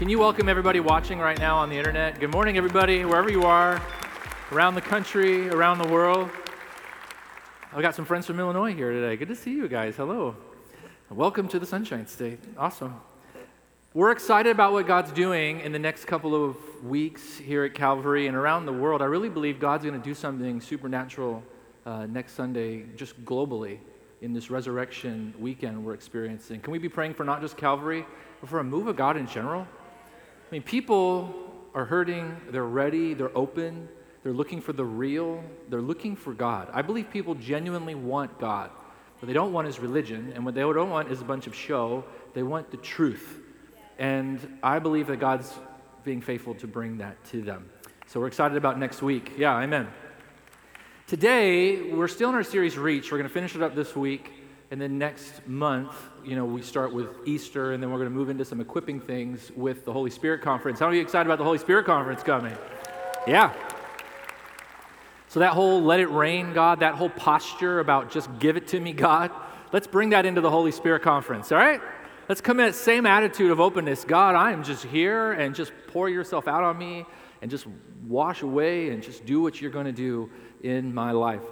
Can you welcome everybody watching right now on the internet? Good morning, everybody, wherever you are, around the country, around the world. I've got some friends from Illinois here today. Good to see you guys. Hello. Welcome to the Sunshine State. Awesome. We're excited about what God's doing in the next couple of weeks here at Calvary and around the world. I really believe God's going to do something supernatural uh, next Sunday, just globally, in this resurrection weekend we're experiencing. Can we be praying for not just Calvary, but for a move of God in general? I mean, people are hurting, they're ready, they're open, they're looking for the real, they're looking for God. I believe people genuinely want God. What they don't want is religion, and what they don't want is a bunch of show. They want the truth. And I believe that God's being faithful to bring that to them. So we're excited about next week. Yeah, amen. Today, we're still in our series Reach. We're going to finish it up this week. And then next month, you know, we start with Easter, and then we're going to move into some equipping things with the Holy Spirit Conference. How are you excited about the Holy Spirit Conference coming? Yeah. So, that whole let it rain, God, that whole posture about just give it to me, God, let's bring that into the Holy Spirit Conference, all right? Let's come in that same attitude of openness. God, I am just here, and just pour yourself out on me, and just wash away, and just do what you're going to do in my life.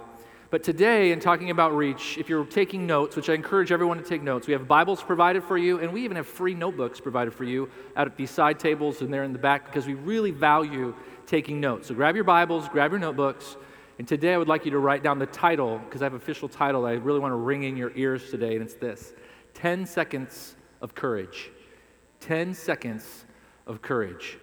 But today, in talking about Reach, if you're taking notes, which I encourage everyone to take notes, we have Bibles provided for you, and we even have free notebooks provided for you out at these side tables and there in the back because we really value taking notes. So grab your Bibles, grab your notebooks, and today I would like you to write down the title because I have an official title I really want to ring in your ears today, and it's this 10 Seconds of Courage. 10 Seconds of Courage.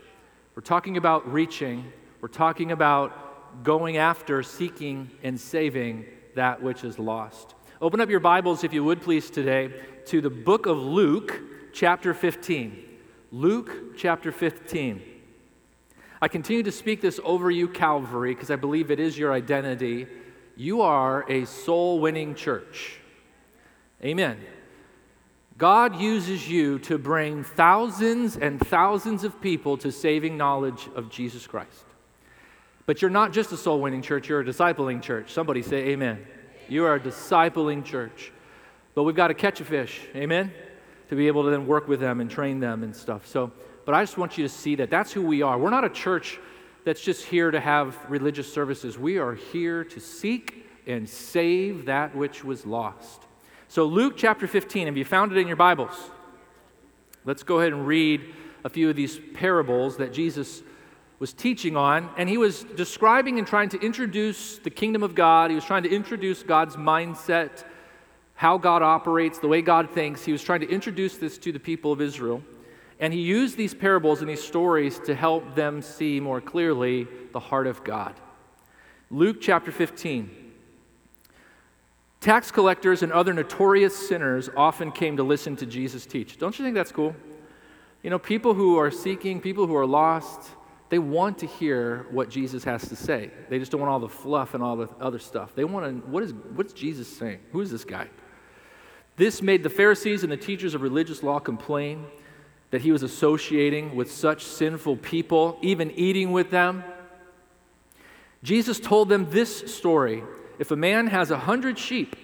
We're talking about reaching, we're talking about going after, seeking, and saving that which is lost. Open up your Bibles, if you would please, today to the book of Luke, chapter 15. Luke, chapter 15. I continue to speak this over you, Calvary, because I believe it is your identity. You are a soul winning church. Amen. God uses you to bring thousands and thousands of people to saving knowledge of Jesus Christ. But you're not just a soul winning church, you're a discipling church. Somebody say amen. You are a discipling church. But we've got to catch a fish, amen, to be able to then work with them and train them and stuff. So, but I just want you to see that that's who we are. We're not a church that's just here to have religious services. We are here to seek and save that which was lost. So, Luke chapter 15, have you found it in your Bibles? Let's go ahead and read a few of these parables that Jesus was teaching on, and he was describing and trying to introduce the kingdom of God. He was trying to introduce God's mindset, how God operates, the way God thinks. He was trying to introduce this to the people of Israel. And he used these parables and these stories to help them see more clearly the heart of God. Luke chapter 15. Tax collectors and other notorious sinners often came to listen to Jesus teach. Don't you think that's cool? You know, people who are seeking, people who are lost, they want to hear what Jesus has to say. They just don't want all the fluff and all the other stuff. They want to, what is, what's Jesus saying? Who is this guy? This made the Pharisees and the teachers of religious law complain that he was associating with such sinful people, even eating with them. Jesus told them this story If a man has a hundred sheep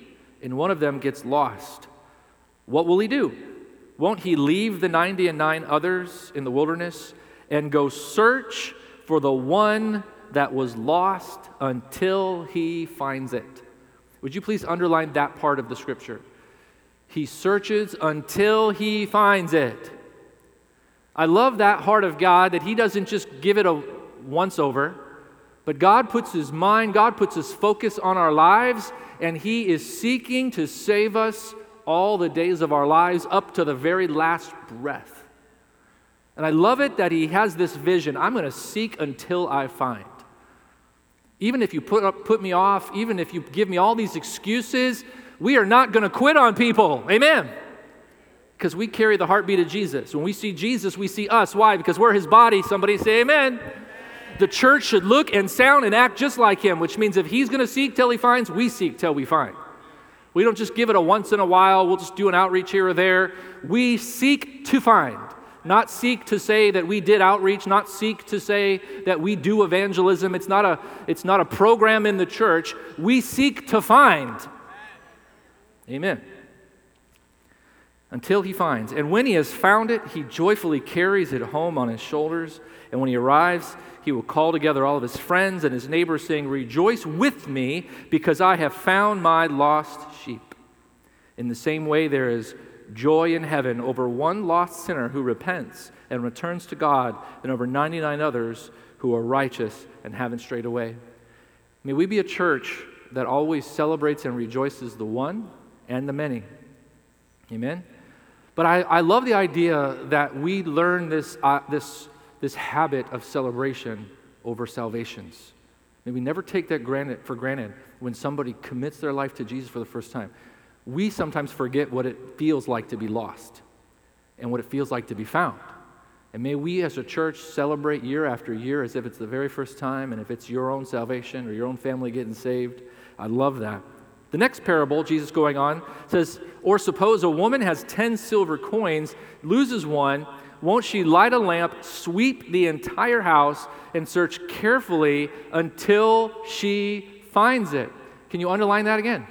and one of them gets lost, what will he do? Won't he leave the 90 and nine others in the wilderness? And go search for the one that was lost until he finds it. Would you please underline that part of the scripture? He searches until he finds it. I love that heart of God that he doesn't just give it a once over, but God puts his mind, God puts his focus on our lives, and he is seeking to save us all the days of our lives up to the very last breath. And I love it that he has this vision I'm going to seek until I find. Even if you put, up, put me off, even if you give me all these excuses, we are not going to quit on people. Amen. Because we carry the heartbeat of Jesus. When we see Jesus, we see us. Why? Because we're his body. Somebody say amen. The church should look and sound and act just like him, which means if he's going to seek till he finds, we seek till we find. We don't just give it a once in a while, we'll just do an outreach here or there. We seek to find not seek to say that we did outreach, not seek to say that we do evangelism. It's not a, it's not a program in the church. We seek to find. Amen. until he finds. And when he has found it, he joyfully carries it home on his shoulders. And when he arrives, he will call together all of his friends and his neighbors, saying, Rejoice with me, because I have found my lost sheep. In the same way, there is joy in heaven over one lost sinner who repents and returns to God than over 99 others who are righteous and haven't strayed away. May we be a church that always celebrates and rejoices the one and the many. Amen? But I, I love the idea that we learn this, uh, this, this habit of celebration over salvations. May we never take that granted, for granted when somebody commits their life to Jesus for the first time. We sometimes forget what it feels like to be lost and what it feels like to be found. And may we as a church celebrate year after year as if it's the very first time and if it's your own salvation or your own family getting saved. I love that. The next parable, Jesus going on, says, Or suppose a woman has 10 silver coins, loses one, won't she light a lamp, sweep the entire house, and search carefully until she finds it? Can you underline that again?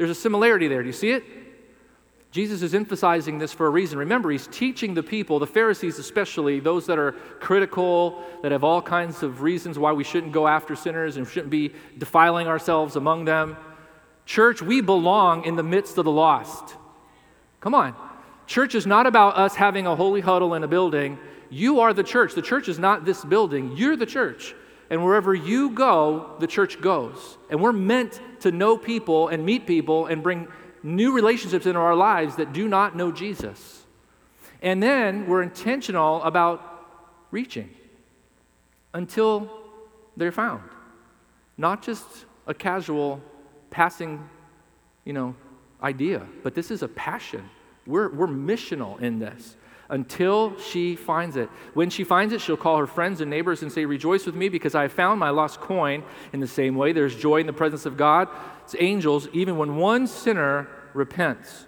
There's a similarity there. Do you see it? Jesus is emphasizing this for a reason. Remember, he's teaching the people, the Pharisees especially, those that are critical, that have all kinds of reasons why we shouldn't go after sinners and shouldn't be defiling ourselves among them. Church, we belong in the midst of the lost. Come on. Church is not about us having a holy huddle in a building. You are the church. The church is not this building. You're the church. And wherever you go, the church goes. And we're meant to know people and meet people and bring new relationships into our lives that do not know Jesus. And then we're intentional about reaching until they're found. Not just a casual passing, you know, idea, but this is a passion. We're, we're missional in this until she finds it. When she finds it, she'll call her friends and neighbors and say, Rejoice with me because I have found my lost coin. In the same way, there's joy in the presence of God. It's angels, even when one sinner repents.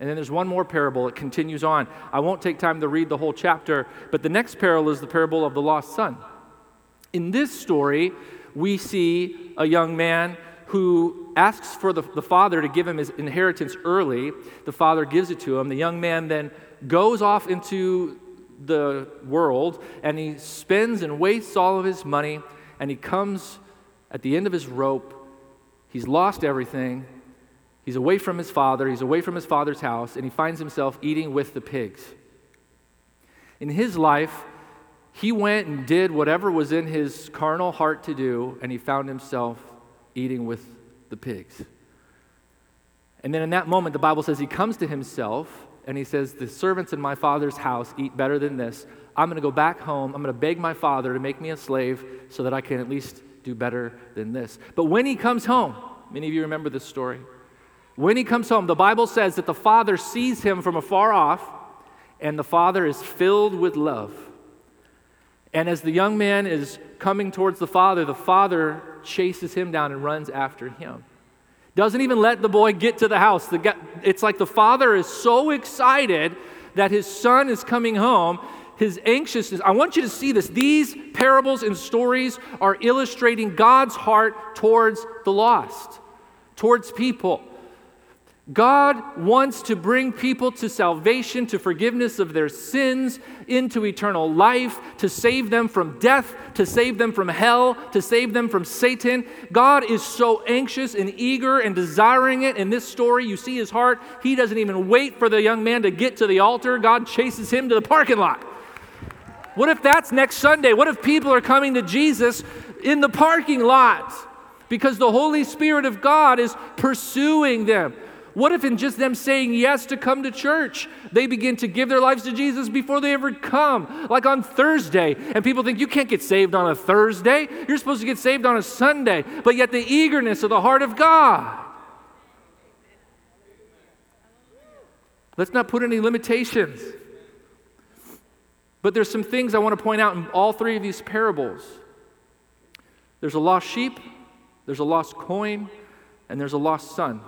And then there's one more parable. It continues on. I won't take time to read the whole chapter, but the next parable is the parable of the lost son. In this story, we see a young man who asks for the, the father to give him his inheritance early. The father gives it to him. The young man then goes off into the world and he spends and wastes all of his money and he comes at the end of his rope. He's lost everything. He's away from his father. He's away from his father's house and he finds himself eating with the pigs. In his life, he went and did whatever was in his carnal heart to do, and he found himself eating with the pigs. And then in that moment, the Bible says he comes to himself and he says, The servants in my father's house eat better than this. I'm going to go back home. I'm going to beg my father to make me a slave so that I can at least do better than this. But when he comes home, many of you remember this story. When he comes home, the Bible says that the father sees him from afar off, and the father is filled with love. And as the young man is coming towards the father, the father chases him down and runs after him. Doesn't even let the boy get to the house. The it's like the father is so excited that his son is coming home. His anxiousness, I want you to see this. These parables and stories are illustrating God's heart towards the lost, towards people. God wants to bring people to salvation, to forgiveness of their sins, into eternal life, to save them from death, to save them from hell, to save them from Satan. God is so anxious and eager and desiring it. In this story, you see his heart. He doesn't even wait for the young man to get to the altar, God chases him to the parking lot. What if that's next Sunday? What if people are coming to Jesus in the parking lot? Because the Holy Spirit of God is pursuing them. What if, in just them saying yes to come to church, they begin to give their lives to Jesus before they ever come? Like on Thursday, and people think you can't get saved on a Thursday. You're supposed to get saved on a Sunday, but yet the eagerness of the heart of God. Let's not put any limitations. But there's some things I want to point out in all three of these parables. There's a lost sheep, there's a lost coin, and there's a lost son.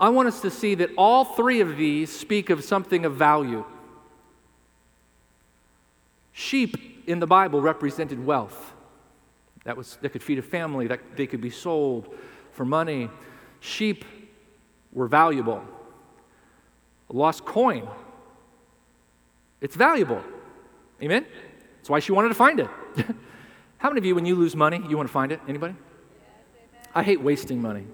I want us to see that all three of these speak of something of value. Sheep in the Bible represented wealth. That, was, that could feed a family, that they could be sold for money. Sheep were valuable. A lost coin, it's valuable. Amen? That's why she wanted to find it. How many of you, when you lose money, you want to find it? Anybody? I hate wasting money.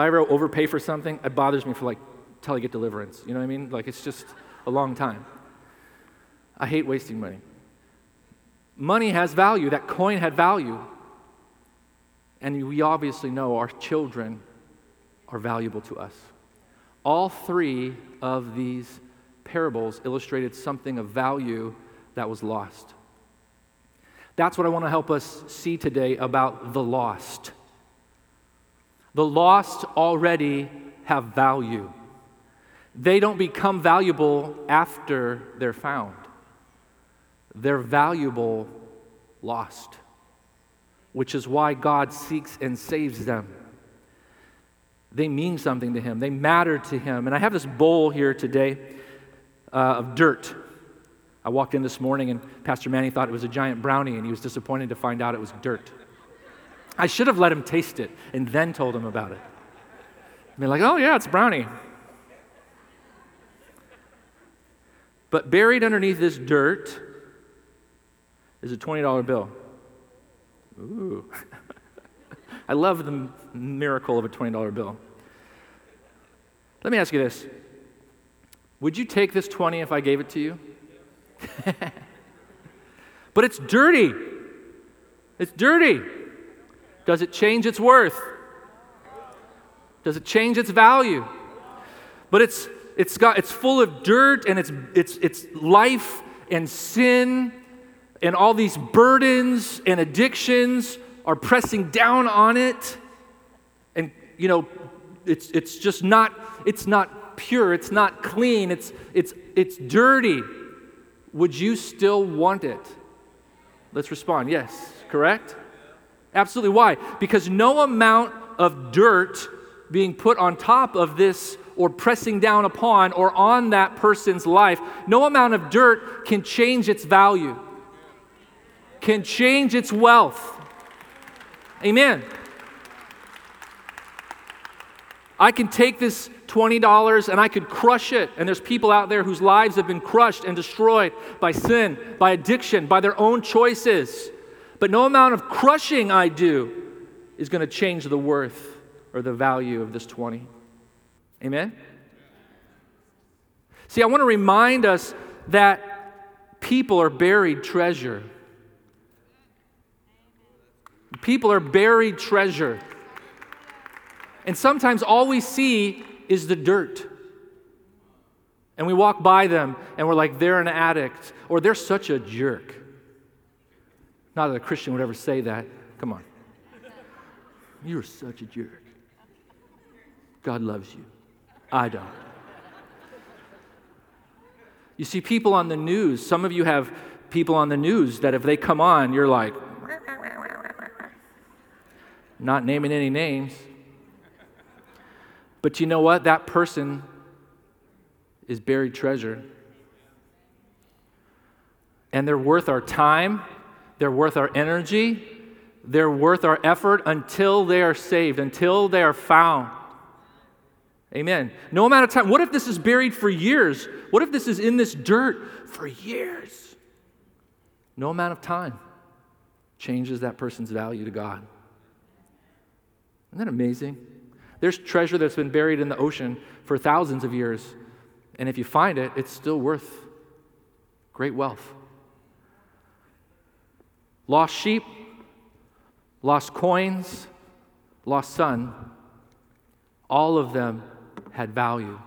I ever overpay for something, it bothers me for like till I get deliverance. You know what I mean? Like it's just a long time. I hate wasting money. Money has value. That coin had value. And we obviously know our children are valuable to us. All three of these parables illustrated something of value that was lost. That's what I want to help us see today about the lost. The lost already have value. They don't become valuable after they're found, they're valuable lost, which is why God seeks and saves them. They mean something to Him, they matter to Him. And I have this bowl here today uh, of dirt. I walked in this morning and Pastor Manny thought it was a giant brownie and he was disappointed to find out it was dirt. I should have let him taste it and then told him about it. I mean, like, oh yeah, it's brownie. But buried underneath this dirt is a $20 bill. Ooh. I love the miracle of a $20 bill. Let me ask you this Would you take this 20 if I gave it to you? but it's dirty. It's dirty. Does it change its worth? Does it change its value? But it's it's got it's full of dirt and it's it's it's life and sin and all these burdens and addictions are pressing down on it. And you know it's it's just not it's not pure it's not clean it's it's it's dirty. Would you still want it? Let's respond. Yes correct absolutely why because no amount of dirt being put on top of this or pressing down upon or on that person's life, no amount of dirt can change its value, can change its wealth. Amen. I can take this $20 and I could crush it. And there's people out there whose lives have been crushed and destroyed by sin, by addiction, by their own choices. But no amount of crushing I do is going to change the worth or the value of this 20. Amen? See, I want to remind us that people are buried treasure. People are buried treasure. And sometimes all we see is the dirt. And we walk by them and we're like, they're an addict or they're such a jerk. Not that a Christian would ever say that. Come on. You're such a jerk. God loves you. I don't. You see people on the news, some of you have people on the news that if they come on, you're like, not naming any names. But you know what? That person is buried treasure. And they're worth our time, they're worth our energy, they're worth our effort until they are saved, until they are found. Amen. No amount of time. What if this is buried for years? What if this is in this dirt for years? No amount of time changes that person's value to God. Isn't that amazing? There's treasure that's been buried in the ocean for thousands of years, and if you find it, it's still worth great wealth. Lost sheep, lost coins, lost son, all of them had value,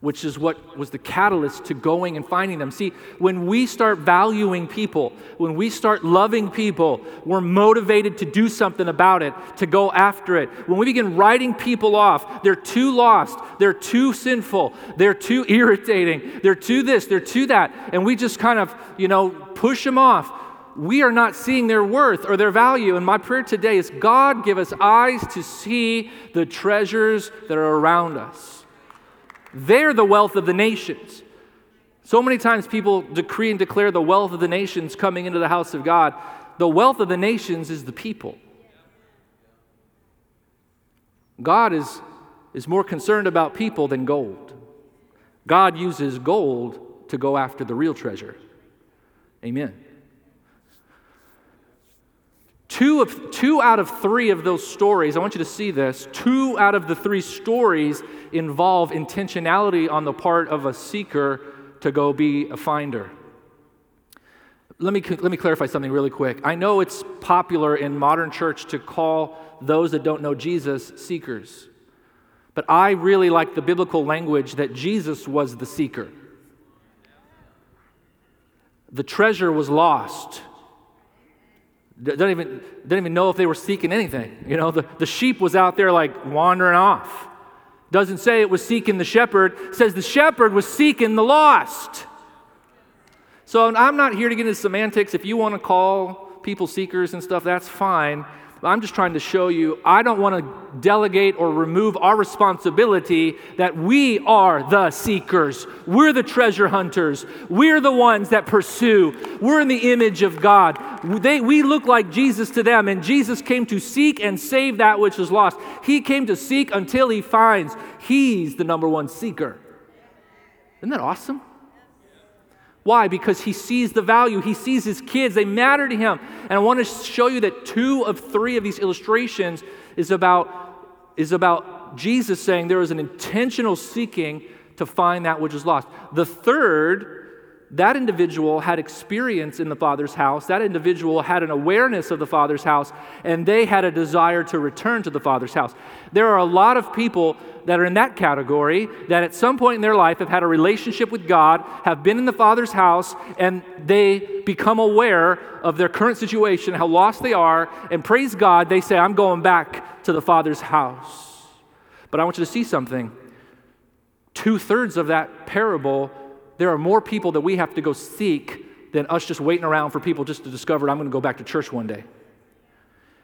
which is what was the catalyst to going and finding them. See, when we start valuing people, when we start loving people, we're motivated to do something about it, to go after it. When we begin writing people off, they're too lost, they're too sinful, they're too irritating, they're too this, they're too that, and we just kind of, you know, push them off we are not seeing their worth or their value. And my prayer today is God, give us eyes to see the treasures that are around us. They're the wealth of the nations. So many times people decree and declare the wealth of the nations coming into the house of God. The wealth of the nations is the people. God is is more concerned about people than gold. God uses gold to go after the real treasure. Amen. Two, of, two out of three of those stories, I want you to see this, two out of the three stories involve intentionality on the part of a seeker to go be a finder. Let me, let me clarify something really quick. I know it's popular in modern church to call those that don't know Jesus seekers, but I really like the biblical language that Jesus was the seeker. The treasure was lost don't even, didn't even know if they were seeking anything. You know, the, the sheep was out there like wandering off. Doesn't say it was seeking the shepherd, says the shepherd was seeking the lost. So I'm not here to get into semantics. If you want to call people seekers and stuff, that's fine. I'm just trying to show you I don't want to delegate or remove our responsibility that we are the seekers. We're the treasure hunters. We're the ones that pursue. We're in the image of God. They, we look like Jesus to them, and Jesus came to seek and save that which is lost. He came to seek until he finds. He's the number one seeker. Isn't that awesome? Why? Because he sees the value. He sees his kids. They matter to him. And I want to show you that two of three of these illustrations is about, is about Jesus saying there is an intentional seeking to find that which is lost. The third that individual had experience in the Father's house. That individual had an awareness of the Father's house, and they had a desire to return to the Father's house. There are a lot of people that are in that category that at some point in their life have had a relationship with God, have been in the Father's house, and they become aware of their current situation, how lost they are, and praise God, they say, I'm going back to the Father's house. But I want you to see something. Two thirds of that parable there are more people that we have to go seek than us just waiting around for people just to discover I'm going to go back to church one day.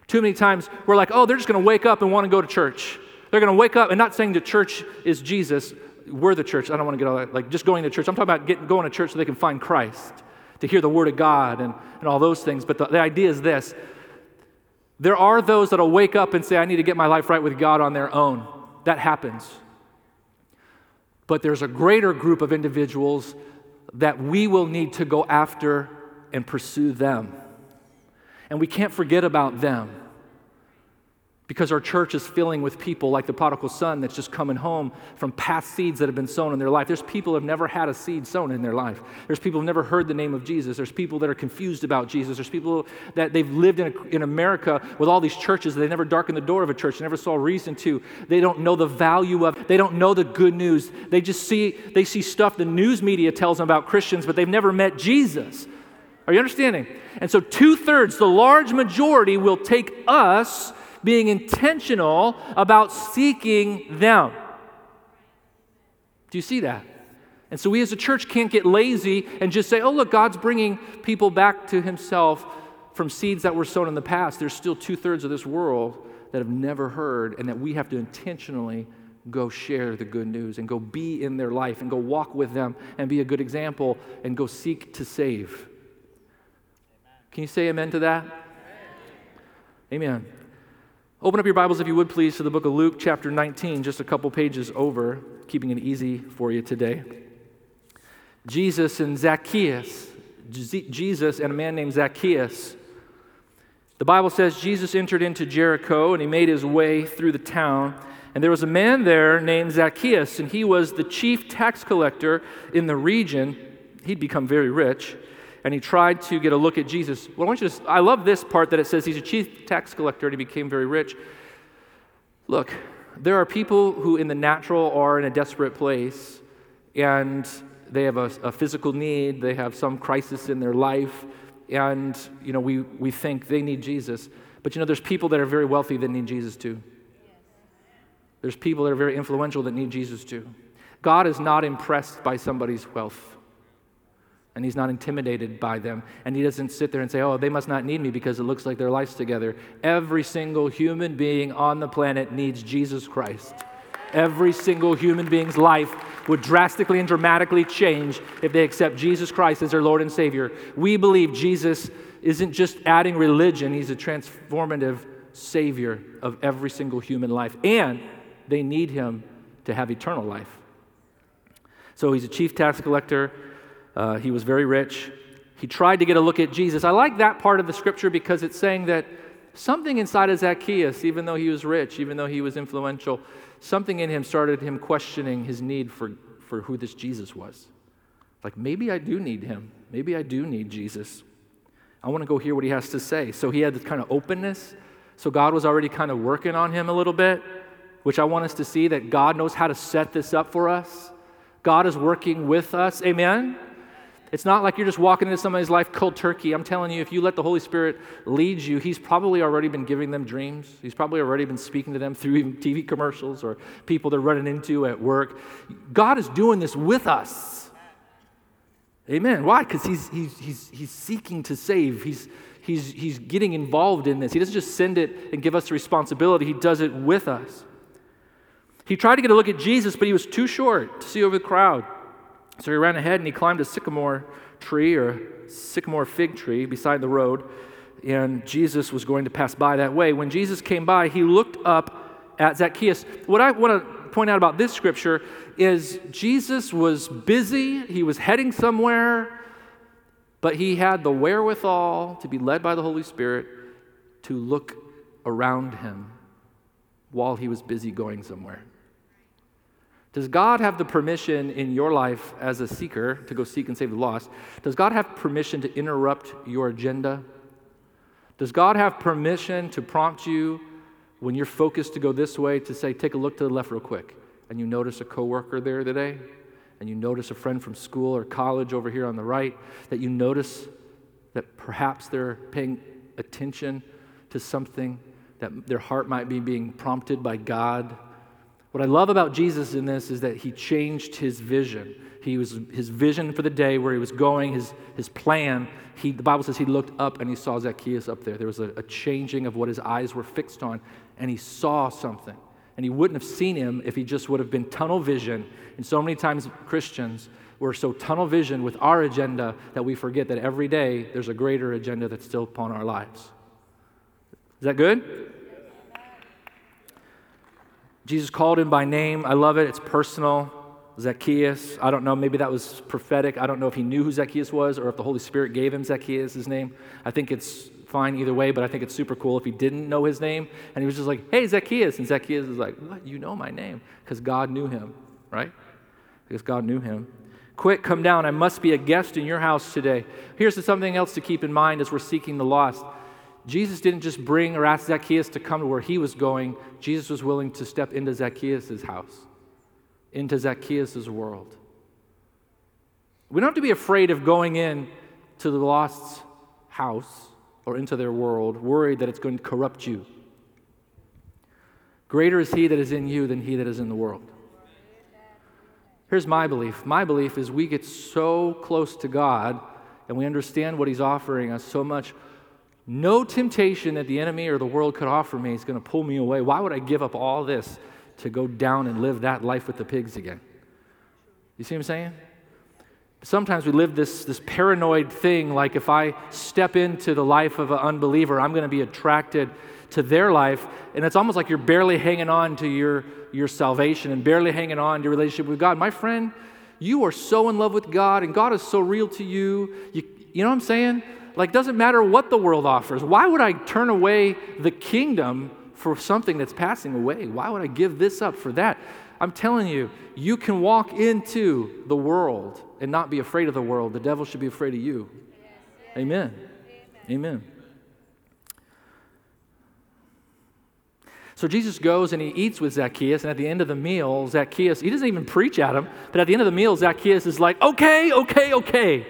Too many times we're like, oh, they're just going to wake up and want to go to church. They're going to wake up and not saying the church is Jesus. We're the church. I don't want to get all that, like just going to church. I'm talking about getting, going to church so they can find Christ, to hear the word of God and, and all those things. But the, the idea is this there are those that'll wake up and say, I need to get my life right with God on their own. That happens but there's a greater group of individuals that we will need to go after and pursue them. And we can't forget about them because our church is filling with people like the prodigal son that's just coming home from past seeds that have been sown in their life. There's people who have never had a seed sown in their life. There's people who have never heard the name of Jesus. There's people that are confused about Jesus. There's people that they've lived in, in America with all these churches. They never darkened the door of a church. They never saw reason to. They don't know the value of. They don't know the good news. They just see they see stuff the news media tells them about Christians, but they've never met Jesus. Are you understanding? And so two thirds, the large majority, will take us being intentional about seeking them. Do you see that? And so we as a church can't get lazy and just say, oh, look, God's bringing people back to Himself from seeds that were sown in the past. There's still two thirds of this world that have never heard, and that we have to intentionally go share the good news and go be in their life and go walk with them and be a good example and go seek to save. Can you say amen to that? Amen. Open up your Bibles, if you would please, to the book of Luke, chapter 19, just a couple pages over, keeping it easy for you today. Jesus and Zacchaeus. Jesus and a man named Zacchaeus. The Bible says Jesus entered into Jericho and he made his way through the town. And there was a man there named Zacchaeus, and he was the chief tax collector in the region. He'd become very rich and he tried to get a look at Jesus. Well, I want you to, I love this part that it says he's a chief tax collector and he became very rich. Look, there are people who in the natural are in a desperate place and they have a, a physical need, they have some crisis in their life, and you know, we, we think they need Jesus. But you know, there's people that are very wealthy that need Jesus too. There's people that are very influential that need Jesus too. God is not impressed by somebody's wealth and he's not intimidated by them. And he doesn't sit there and say, oh, they must not need me because it looks like their life's together. Every single human being on the planet needs Jesus Christ. Every single human being's life would drastically and dramatically change if they accept Jesus Christ as their Lord and Savior. We believe Jesus isn't just adding religion, he's a transformative Savior of every single human life. And they need him to have eternal life. So he's a chief tax collector. Uh, he was very rich. He tried to get a look at Jesus. I like that part of the scripture because it's saying that something inside of Zacchaeus, even though he was rich, even though he was influential, something in him started him questioning his need for, for who this Jesus was. Like, maybe I do need him. Maybe I do need Jesus. I want to go hear what he has to say. So he had this kind of openness. So God was already kind of working on him a little bit, which I want us to see that God knows how to set this up for us. God is working with us. Amen? It's not like you're just walking into somebody's life cold turkey. I'm telling you, if you let the Holy Spirit lead you, He's probably already been giving them dreams. He's probably already been speaking to them through even TV commercials or people they're running into at work. God is doing this with us. Amen. Why? Because he's, he's, he's, he's seeking to save. He's, he's, he's getting involved in this. He doesn't just send it and give us the responsibility, He does it with us. He tried to get a look at Jesus, but he was too short to see over the crowd. So he ran ahead and he climbed a sycamore tree or sycamore fig tree beside the road, and Jesus was going to pass by that way. When Jesus came by, he looked up at Zacchaeus. What I want to point out about this scripture is Jesus was busy, he was heading somewhere, but he had the wherewithal to be led by the Holy Spirit to look around him while he was busy going somewhere. Does God have the permission in your life as a seeker to go seek and save the lost? Does God have permission to interrupt your agenda? Does God have permission to prompt you when you're focused to go this way to say, take a look to the left real quick, and you notice a coworker there today, and you notice a friend from school or college over here on the right, that you notice that perhaps they're paying attention to something, that their heart might be being prompted by God what I love about Jesus in this is that he changed his vision. He was his vision for the day where he was going, his, his plan. He, the Bible says he looked up and he saw Zacchaeus up there. There was a, a changing of what his eyes were fixed on, and he saw something. And he wouldn't have seen him if he just would have been tunnel vision. And so many times, Christians, we're so tunnel vision with our agenda that we forget that every day there's a greater agenda that's still upon our lives. Is that good? Jesus called him by name. I love it. It's personal. Zacchaeus. I don't know. Maybe that was prophetic. I don't know if he knew who Zacchaeus was or if the Holy Spirit gave him Zacchaeus' his name. I think it's fine either way, but I think it's super cool if he didn't know his name and he was just like, hey, Zacchaeus. And Zacchaeus is like, what? You know my name? Because God knew him, right? Because God knew him. Quick, come down. I must be a guest in your house today. Here's something else to keep in mind as we're seeking the lost. Jesus didn't just bring or ask Zacchaeus to come to where he was going, Jesus was willing to step into Zacchaeus' house, into Zacchaeus' world. We don't have to be afraid of going in to the lost's house or into their world, worried that it's going to corrupt you. Greater is he that is in you than he that is in the world. Here's my belief. My belief is we get so close to God and we understand what he's offering us so much no temptation that the enemy or the world could offer me is going to pull me away. Why would I give up all this to go down and live that life with the pigs again? You see what I'm saying? Sometimes we live this, this paranoid thing like if I step into the life of an unbeliever, I'm going to be attracted to their life. And it's almost like you're barely hanging on to your, your salvation and barely hanging on to your relationship with God. My friend, you are so in love with God and God is so real to you. You, you know what I'm saying? Like, doesn't matter what the world offers. Why would I turn away the kingdom for something that's passing away? Why would I give this up for that? I'm telling you, you can walk into the world and not be afraid of the world. The devil should be afraid of you. Amen. Amen. So Jesus goes and he eats with Zacchaeus, and at the end of the meal, Zacchaeus, he doesn't even preach at him, but at the end of the meal, Zacchaeus is like, okay, okay, okay.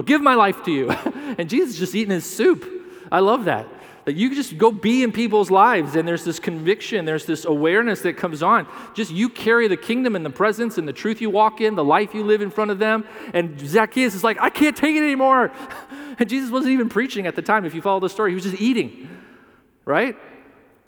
I'll give my life to you. and Jesus is just eating his soup. I love that. That you just go be in people's lives and there's this conviction, there's this awareness that comes on. Just you carry the kingdom and the presence and the truth you walk in, the life you live in front of them. And Zacchaeus is like, I can't take it anymore. And Jesus wasn't even preaching at the time, if you follow the story. He was just eating, right?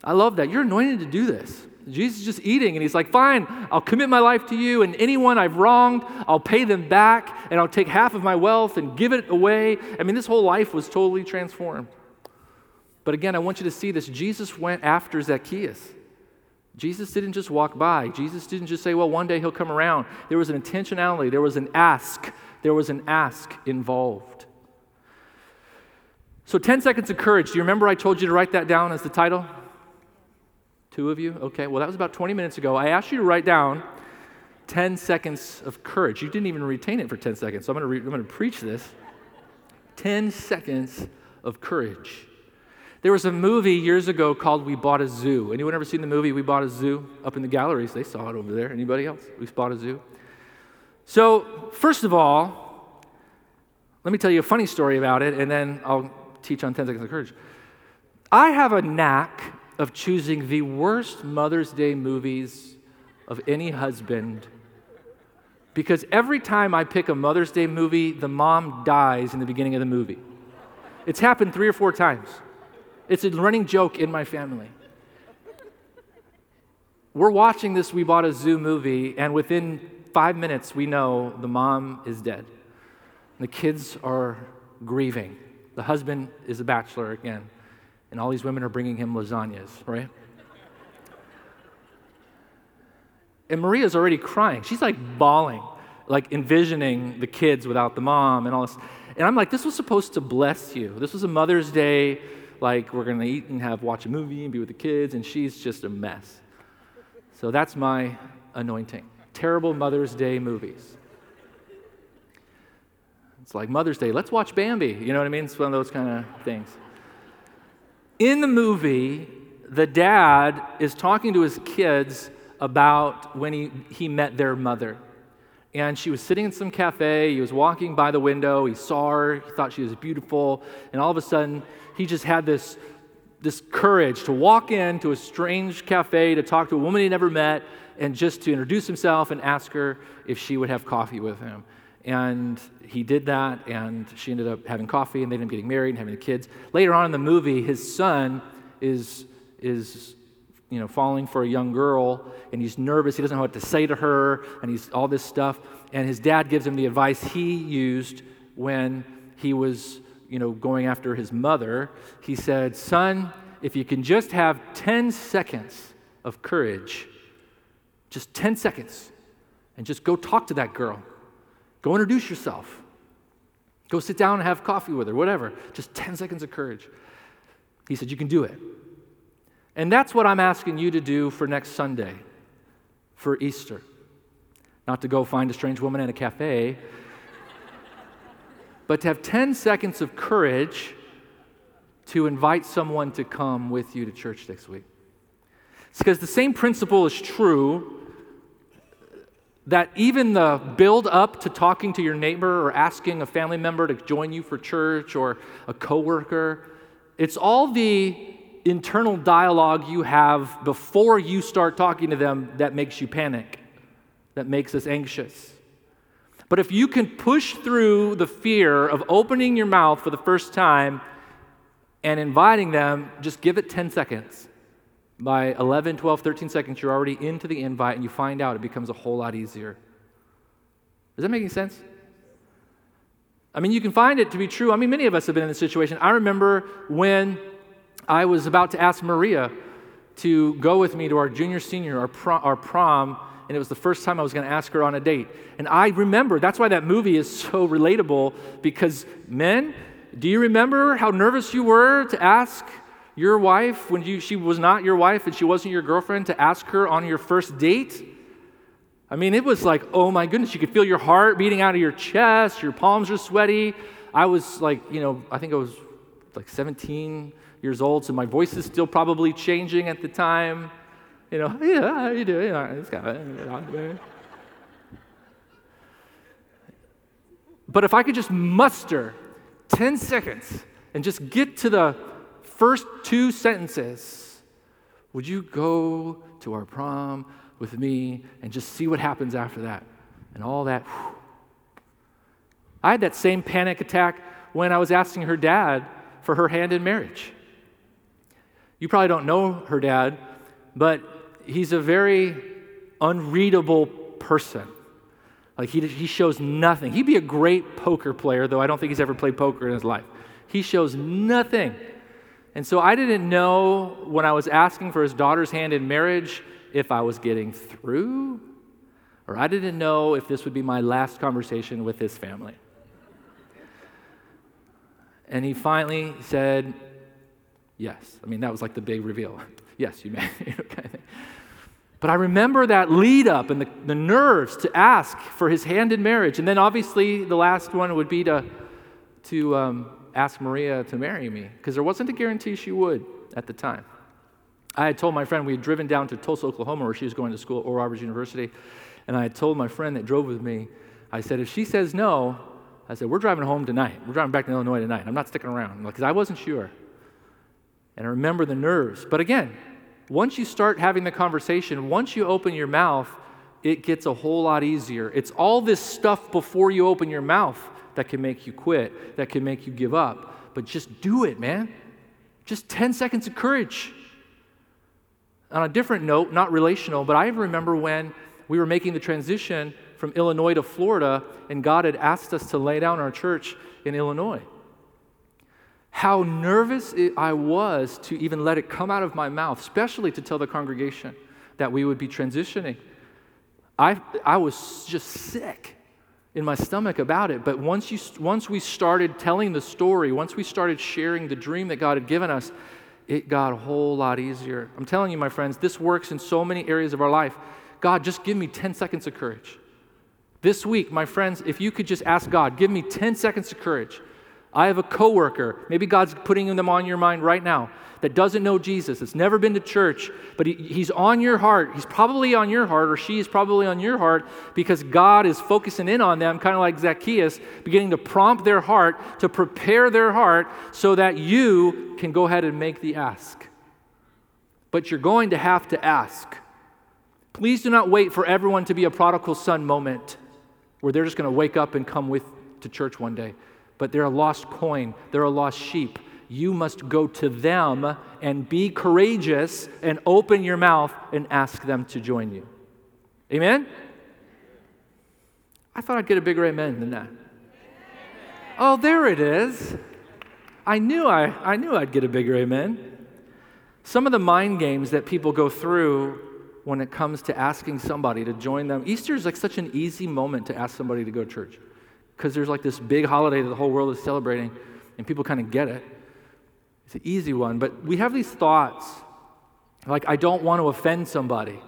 I love that. You're anointed to do this. Jesus is just eating, and he's like, Fine, I'll commit my life to you, and anyone I've wronged, I'll pay them back, and I'll take half of my wealth and give it away. I mean, this whole life was totally transformed. But again, I want you to see this. Jesus went after Zacchaeus. Jesus didn't just walk by. Jesus didn't just say, well, one day he'll come around. There was an intentionality, there was an ask, there was an ask involved. So, 10 seconds of courage. Do you remember I told you to write that down as the title? Two of you? Okay, well, that was about 20 minutes ago. I asked you to write down 10 seconds of courage. You didn't even retain it for 10 seconds, so I'm going to, re- I'm to preach this. 10 seconds of courage. There was a movie years ago called We Bought a Zoo. Anyone ever seen the movie We Bought a Zoo? Up in the galleries, they saw it over there. Anybody else? We bought a zoo. So, first of all, let me tell you a funny story about it, and then I'll teach on 10 seconds of courage. I have a knack of choosing the worst Mother's Day movies of any husband because every time I pick a Mother's Day movie, the mom dies in the beginning of the movie. It's happened three or four times. It's a running joke in my family. We're watching this We Bought a Zoo movie, and within five minutes, we know the mom is dead. The kids are grieving. The husband is a bachelor again, and all these women are bringing him lasagnas, right? And Maria's already crying. She's like bawling, like envisioning the kids without the mom and all this. And I'm like, this was supposed to bless you. This was a Mother's Day like we're to eat and have watch a movie and be with the kids, and she's just a mess. So that's my anointing. Terrible Mother's Day movies. It's like Mother's Day, let's watch Bambi. You know what I mean? It's one of those kind of things. In the movie, the dad is talking to his kids about when he, he met their mother. And she was sitting in some cafe. He was walking by the window. He saw her. He thought she was beautiful. And all of a sudden, he just had this, this courage to walk into a strange cafe to talk to a woman he never met and just to introduce himself and ask her if she would have coffee with him. And he did that, and she ended up having coffee, and they ended up getting married and having kids. Later on in the movie, his son is, is you know, falling for a young girl, and he's nervous. He doesn't know what to say to her, and he's all this stuff. And his dad gives him the advice he used when he was you know, going after his mother, he said, Son, if you can just have 10 seconds of courage, just 10 seconds, and just go talk to that girl, go introduce yourself, go sit down and have coffee with her, whatever, just 10 seconds of courage. He said, You can do it. And that's what I'm asking you to do for next Sunday, for Easter. Not to go find a strange woman in a cafe, but to have 10 seconds of courage to invite someone to come with you to church next week. It's because the same principle is true that even the build up to talking to your neighbor or asking a family member to join you for church or a coworker, it's all the internal dialogue you have before you start talking to them that makes you panic, that makes us anxious. But if you can push through the fear of opening your mouth for the first time and inviting them, just give it 10 seconds. By 11, 12, 13 seconds, you're already into the invite and you find out it becomes a whole lot easier. Is that making sense? I mean, you can find it to be true. I mean, many of us have been in this situation. I remember when I was about to ask Maria to go with me to our junior senior, our prom, our prom and it was the first time I was going to ask her on a date. And I remember, that's why that movie is so relatable, because men, do you remember how nervous you were to ask your wife when you, she was not your wife and she wasn't your girlfriend to ask her on your first date? I mean, it was like, oh my goodness, you could feel your heart beating out of your chest, your palms are sweaty. I was like, you know, I think I was like 17 years old, so my voice is still probably changing at the time. You know, yeah, how you doing? It's kind of, But if I could just muster 10 seconds and just get to the first two sentences, would you go to our prom with me and just see what happens after that? And all that. Whew. I had that same panic attack when I was asking her dad for her hand in marriage. You probably don't know her dad, but he's a very unreadable person. Like he, he shows nothing. He'd be a great poker player, though I don't think he's ever played poker in his life. He shows nothing. And so I didn't know when I was asking for his daughter's hand in marriage if I was getting through, or I didn't know if this would be my last conversation with his family. And he finally said, Yes. I mean, that was like the big reveal. yes, you may. okay. But I remember that lead up and the, the nerves to ask for his hand in marriage. And then obviously the last one would be to, to um, ask Maria to marry me, because there wasn't a guarantee she would at the time. I had told my friend we had driven down to Tulsa, Oklahoma, where she was going to school at Oral Roberts University. And I had told my friend that drove with me, I said, if she says no, I said, we're driving home tonight. We're driving back to Illinois tonight. I'm not sticking around because I wasn't sure. And I remember the nerves. But again, once you start having the conversation, once you open your mouth, it gets a whole lot easier. It's all this stuff before you open your mouth that can make you quit, that can make you give up. But just do it, man. Just 10 seconds of courage. On a different note, not relational, but I remember when we were making the transition from Illinois to Florida, and God had asked us to lay down our church in Illinois how nervous I was to even let it come out of my mouth, especially to tell the congregation that we would be transitioning. I, I was just sick in my stomach about it. But once, you, once we started telling the story, once we started sharing the dream that God had given us, it got a whole lot easier. I'm telling you, my friends, this works in so many areas of our life. God, just give me 10 seconds of courage. This week, my friends, if you could just ask God, give me 10 seconds of courage. I have a coworker, maybe God's putting them on your mind right now, that doesn't know Jesus, that's never been to church, but he, he's on your heart. He's probably on your heart, or she is probably on your heart, because God is focusing in on them, kind of like Zacchaeus, beginning to prompt their heart, to prepare their heart, so that you can go ahead and make the ask. But you're going to have to ask. Please do not wait for everyone to be a prodigal son moment where they're just going to wake up and come with to church one day but they're a lost coin, they're a lost sheep. You must go to them and be courageous and open your mouth and ask them to join you. Amen? I thought I'd get a bigger amen than that. Oh, there it is. I knew I, I knew I'd get a bigger amen. Some of the mind games that people go through when it comes to asking somebody to join them. Easter is like such an easy moment to ask somebody to go to church because there's like this big holiday that the whole world is celebrating, and people kind of get it. It's an easy one, but we have these thoughts like, I don't want to offend somebody. Have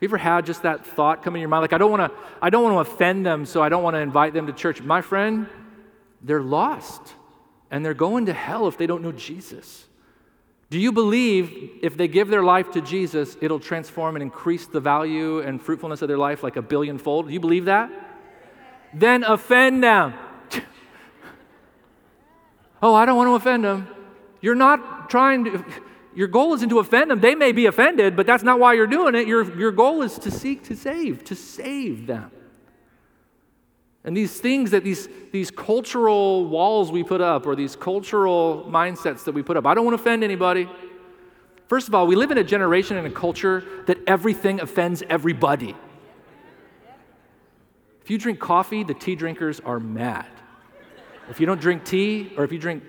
you ever had just that thought come in your mind? Like, I don't want to, I don't want to offend them, so I don't want to invite them to church. My friend, they're lost, and they're going to hell if they don't know Jesus. Do you believe if they give their life to Jesus, it'll transform and increase the value and fruitfulness of their life like a billion fold? Do you believe that? Then offend them. oh, I don't want to offend them. You're not trying to, your goal isn't to offend them. They may be offended, but that's not why you're doing it. Your, your goal is to seek to save, to save them. And these things that these, these cultural walls we put up or these cultural mindsets that we put up, I don't want to offend anybody. First of all, we live in a generation and a culture that everything offends everybody. If you drink coffee, the tea drinkers are mad. If you don't drink tea, or if you drink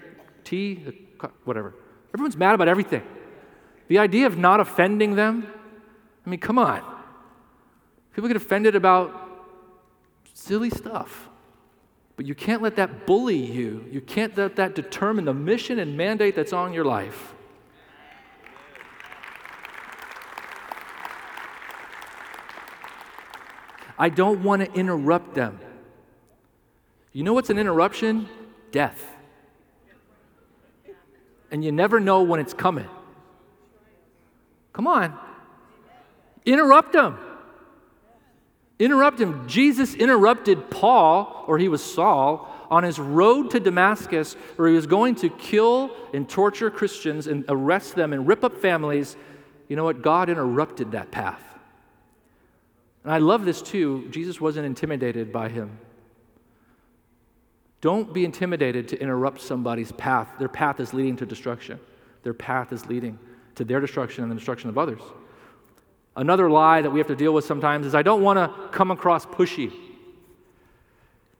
tea, whatever, everyone's mad about everything. The idea of not offending them, I mean, come on. People get offended about silly stuff. But you can't let that bully you. You can't let that determine the mission and mandate that's on your life. I don't want to interrupt them. You know what's an interruption? Death. And you never know when it's coming. Come on. Interrupt them. Interrupt him. Jesus interrupted Paul, or he was Saul, on his road to Damascus, where he was going to kill and torture Christians and arrest them and rip up families. You know what? God interrupted that path. And I love this too. Jesus wasn't intimidated by him. Don't be intimidated to interrupt somebody's path. Their path is leading to destruction, their path is leading to their destruction and the destruction of others. Another lie that we have to deal with sometimes is I don't want to come across pushy.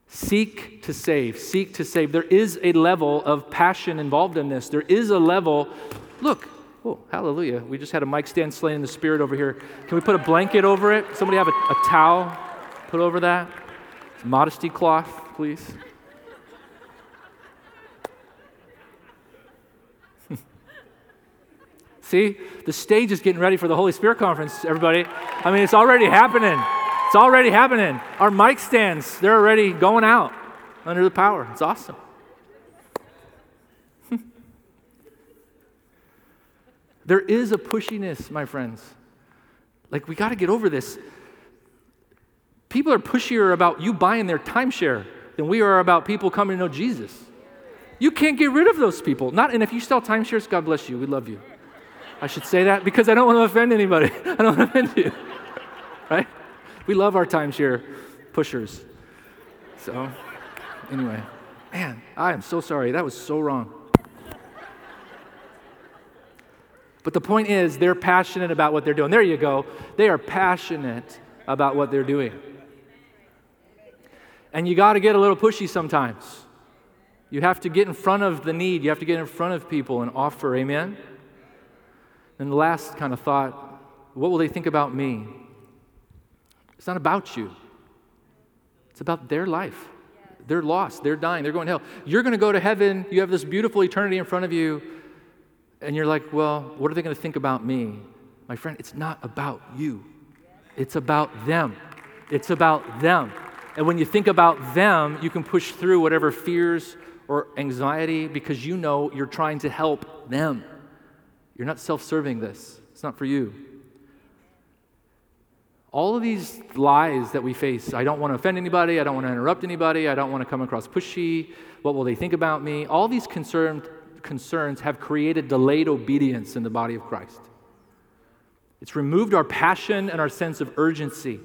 Seek to save, seek to save. There is a level of passion involved in this. There is a level, look, Oh, hallelujah. We just had a mic stand slain in the spirit over here. Can we put a blanket over it? Somebody have a, a towel put over that? Modesty cloth, please. See, the stage is getting ready for the Holy Spirit conference, everybody. I mean, it's already happening. It's already happening. Our mic stands, they're already going out under the power. It's awesome. There is a pushiness, my friends. Like, we got to get over this. People are pushier about you buying their timeshare than we are about people coming to know Jesus. You can't get rid of those people. Not, and if you sell timeshares, God bless you. We love you. I should say that because I don't want to offend anybody. I don't want to offend you. right? We love our timeshare pushers. So, anyway, man, I am so sorry. That was so wrong. But the point is, they're passionate about what they're doing. There you go. They are passionate about what they're doing. And you got to get a little pushy sometimes. You have to get in front of the need, you have to get in front of people and offer. Amen? And the last kind of thought what will they think about me? It's not about you, it's about their life. They're lost, they're dying, they're going to hell. You're going to go to heaven, you have this beautiful eternity in front of you and you're like, well, what are they going to think about me? My friend, it's not about you, it's about them. It's about them. And when you think about them, you can push through whatever fears or anxiety because you know you're trying to help them. You're not self serving this, it's not for you. All of these lies that we face I don't want to offend anybody, I don't want to interrupt anybody, I don't want to come across pushy, what will they think about me? All these concerned concerns have created delayed obedience in the body of Christ. It's removed our passion and our sense of urgency.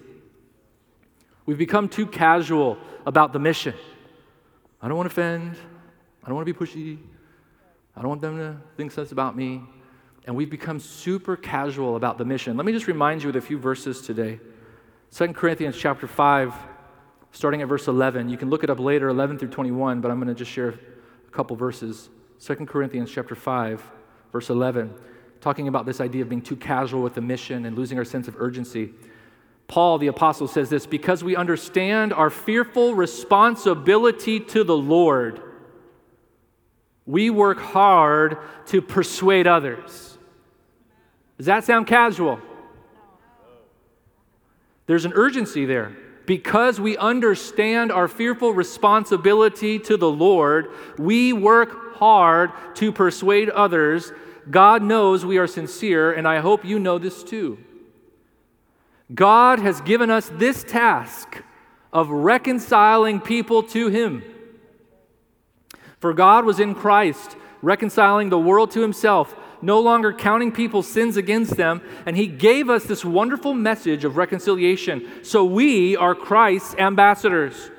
We've become too casual about the mission. I don't want to offend. I don't want to be pushy. I don't want them to think this about me. And we've become super casual about the mission. Let me just remind you with a few verses today. 2 Corinthians chapter 5, starting at verse 11. You can look it up later, 11 through 21, but I'm going to just share a couple verses. 2 Corinthians chapter 5, verse 11, talking about this idea of being too casual with the mission and losing our sense of urgency. Paul, the apostle, says this because we understand our fearful responsibility to the Lord, we work hard to persuade others. Does that sound casual? There's an urgency there. Because we understand our fearful responsibility to the Lord, we work hard to persuade others, God knows we are sincere, and I hope you know this too. God has given us this task of reconciling people to Him. For God was in Christ, reconciling the world to Himself, no longer counting people's sins against them, and He gave us this wonderful message of reconciliation. So we are Christ's ambassadors.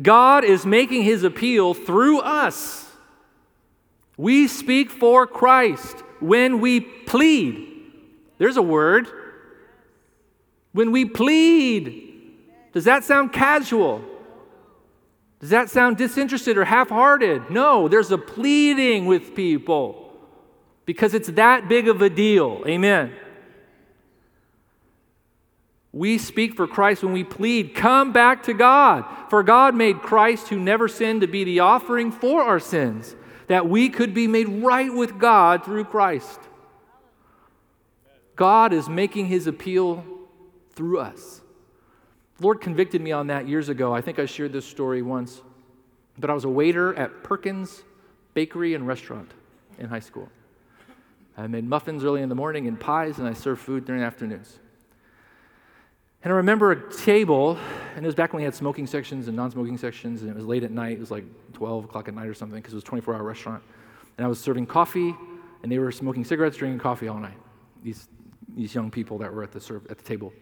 God is making His appeal through us. We speak for Christ when we plead. There's a word. When we plead. Does that sound casual? Does that sound disinterested or half hearted? No, there's a pleading with people because it's that big of a deal. Amen. We speak for Christ when we plead, come back to God. For God made Christ, who never sinned, to be the offering for our sins that we could be made right with God through Christ. God is making his appeal through us. The Lord convicted me on that years ago. I think I shared this story once. But I was a waiter at Perkins Bakery and Restaurant in high school. I made muffins early in the morning and pies, and I served food during the afternoons. And I remember a table, and it was back when we had smoking sections and non smoking sections, and it was late at night. It was like 12 o'clock at night or something because it was a 24 hour restaurant. And I was serving coffee, and they were smoking cigarettes, drinking coffee all night. These, these young people that were at the, serve, at the table.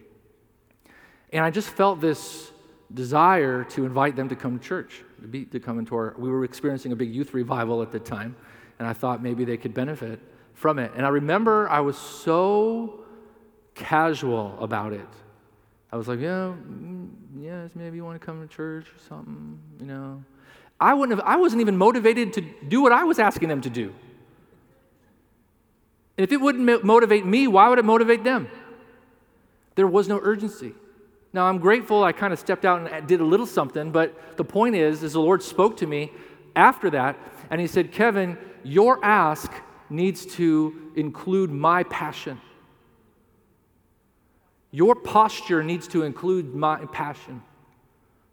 And I just felt this desire to invite them to come to church, to, be, to come into our. We were experiencing a big youth revival at the time, and I thought maybe they could benefit from it. And I remember I was so casual about it. I was like, yeah, mm, yes, maybe you want to come to church or something, you know. I wouldn't have, I wasn't even motivated to do what I was asking them to do. And if it wouldn't motivate me, why would it motivate them? There was no urgency. Now I'm grateful I kind of stepped out and did a little something, but the point is, is the Lord spoke to me after that, and He said, Kevin, your ask needs to include my passion. Your posture needs to include my passion.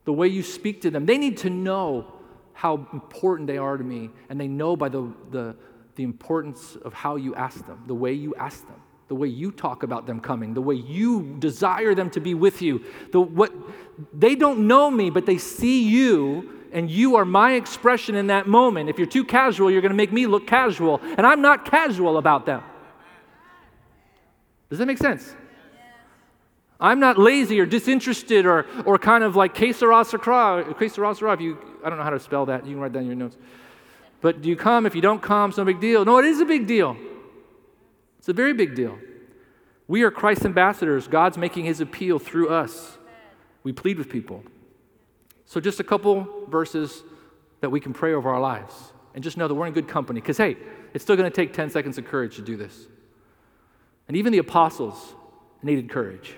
The way you speak to them. They need to know how important they are to me, and they know by the, the, the importance of how you ask them, the way you ask them the way you talk about them coming, the way you desire them to be with you. The, what, they don't know me, but they see you, and you are my expression in that moment. If you're too casual, you're going to make me look casual, and I'm not casual about them. Does that make sense? I'm not lazy or disinterested or, or kind of like que sera, if you, I don't know how to spell that. You can write that in your notes. But do you come? If you don't come, it's no big deal. No, it is a big deal. It's a very big deal. We are Christ's ambassadors. God's making his appeal through us. We plead with people. So, just a couple verses that we can pray over our lives and just know that we're in good company. Because, hey, it's still going to take 10 seconds of courage to do this. And even the apostles needed courage.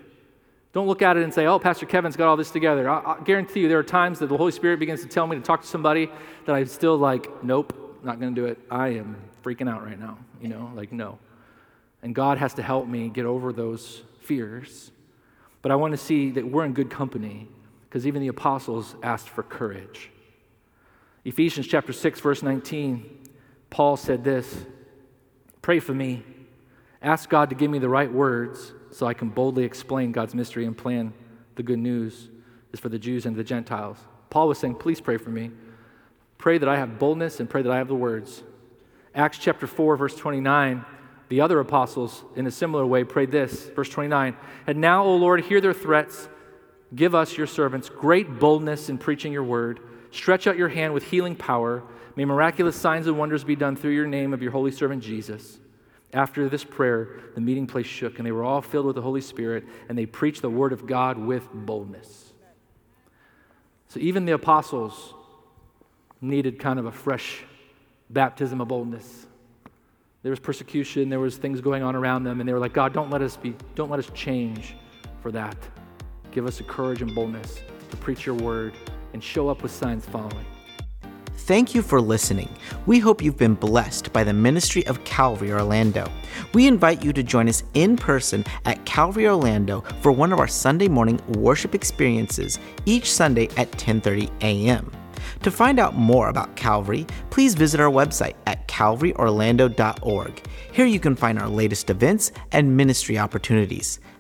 Don't look at it and say, oh, Pastor Kevin's got all this together. I, I guarantee you there are times that the Holy Spirit begins to tell me to talk to somebody that I'm still like, nope, not going to do it. I am freaking out right now. You know, like, no. And God has to help me get over those fears. But I want to see that we're in good company because even the apostles asked for courage. Ephesians chapter 6 verse 19, Paul said this, "Pray for me. Ask God to give me the right words so I can boldly explain God's mystery and plan the good news is for the Jews and the Gentiles." Paul was saying, "Please pray for me. Pray that I have boldness and pray that I have the words." Acts chapter 4 verse 29 the other apostles, in a similar way, prayed this, verse 29 And now, O Lord, hear their threats. Give us, your servants, great boldness in preaching your word. Stretch out your hand with healing power. May miraculous signs and wonders be done through your name of your holy servant Jesus. After this prayer, the meeting place shook, and they were all filled with the Holy Spirit, and they preached the word of God with boldness. So even the apostles needed kind of a fresh baptism of boldness. There was persecution, there was things going on around them, and they were like, God, don't let us be, don't let us change for that. Give us the courage and boldness to preach your word and show up with signs following. Thank you for listening. We hope you've been blessed by the ministry of Calvary Orlando. We invite you to join us in person at Calvary Orlando for one of our Sunday morning worship experiences each Sunday at 10:30 a.m. To find out more about Calvary, please visit our website at calvaryorlando.org. Here you can find our latest events and ministry opportunities.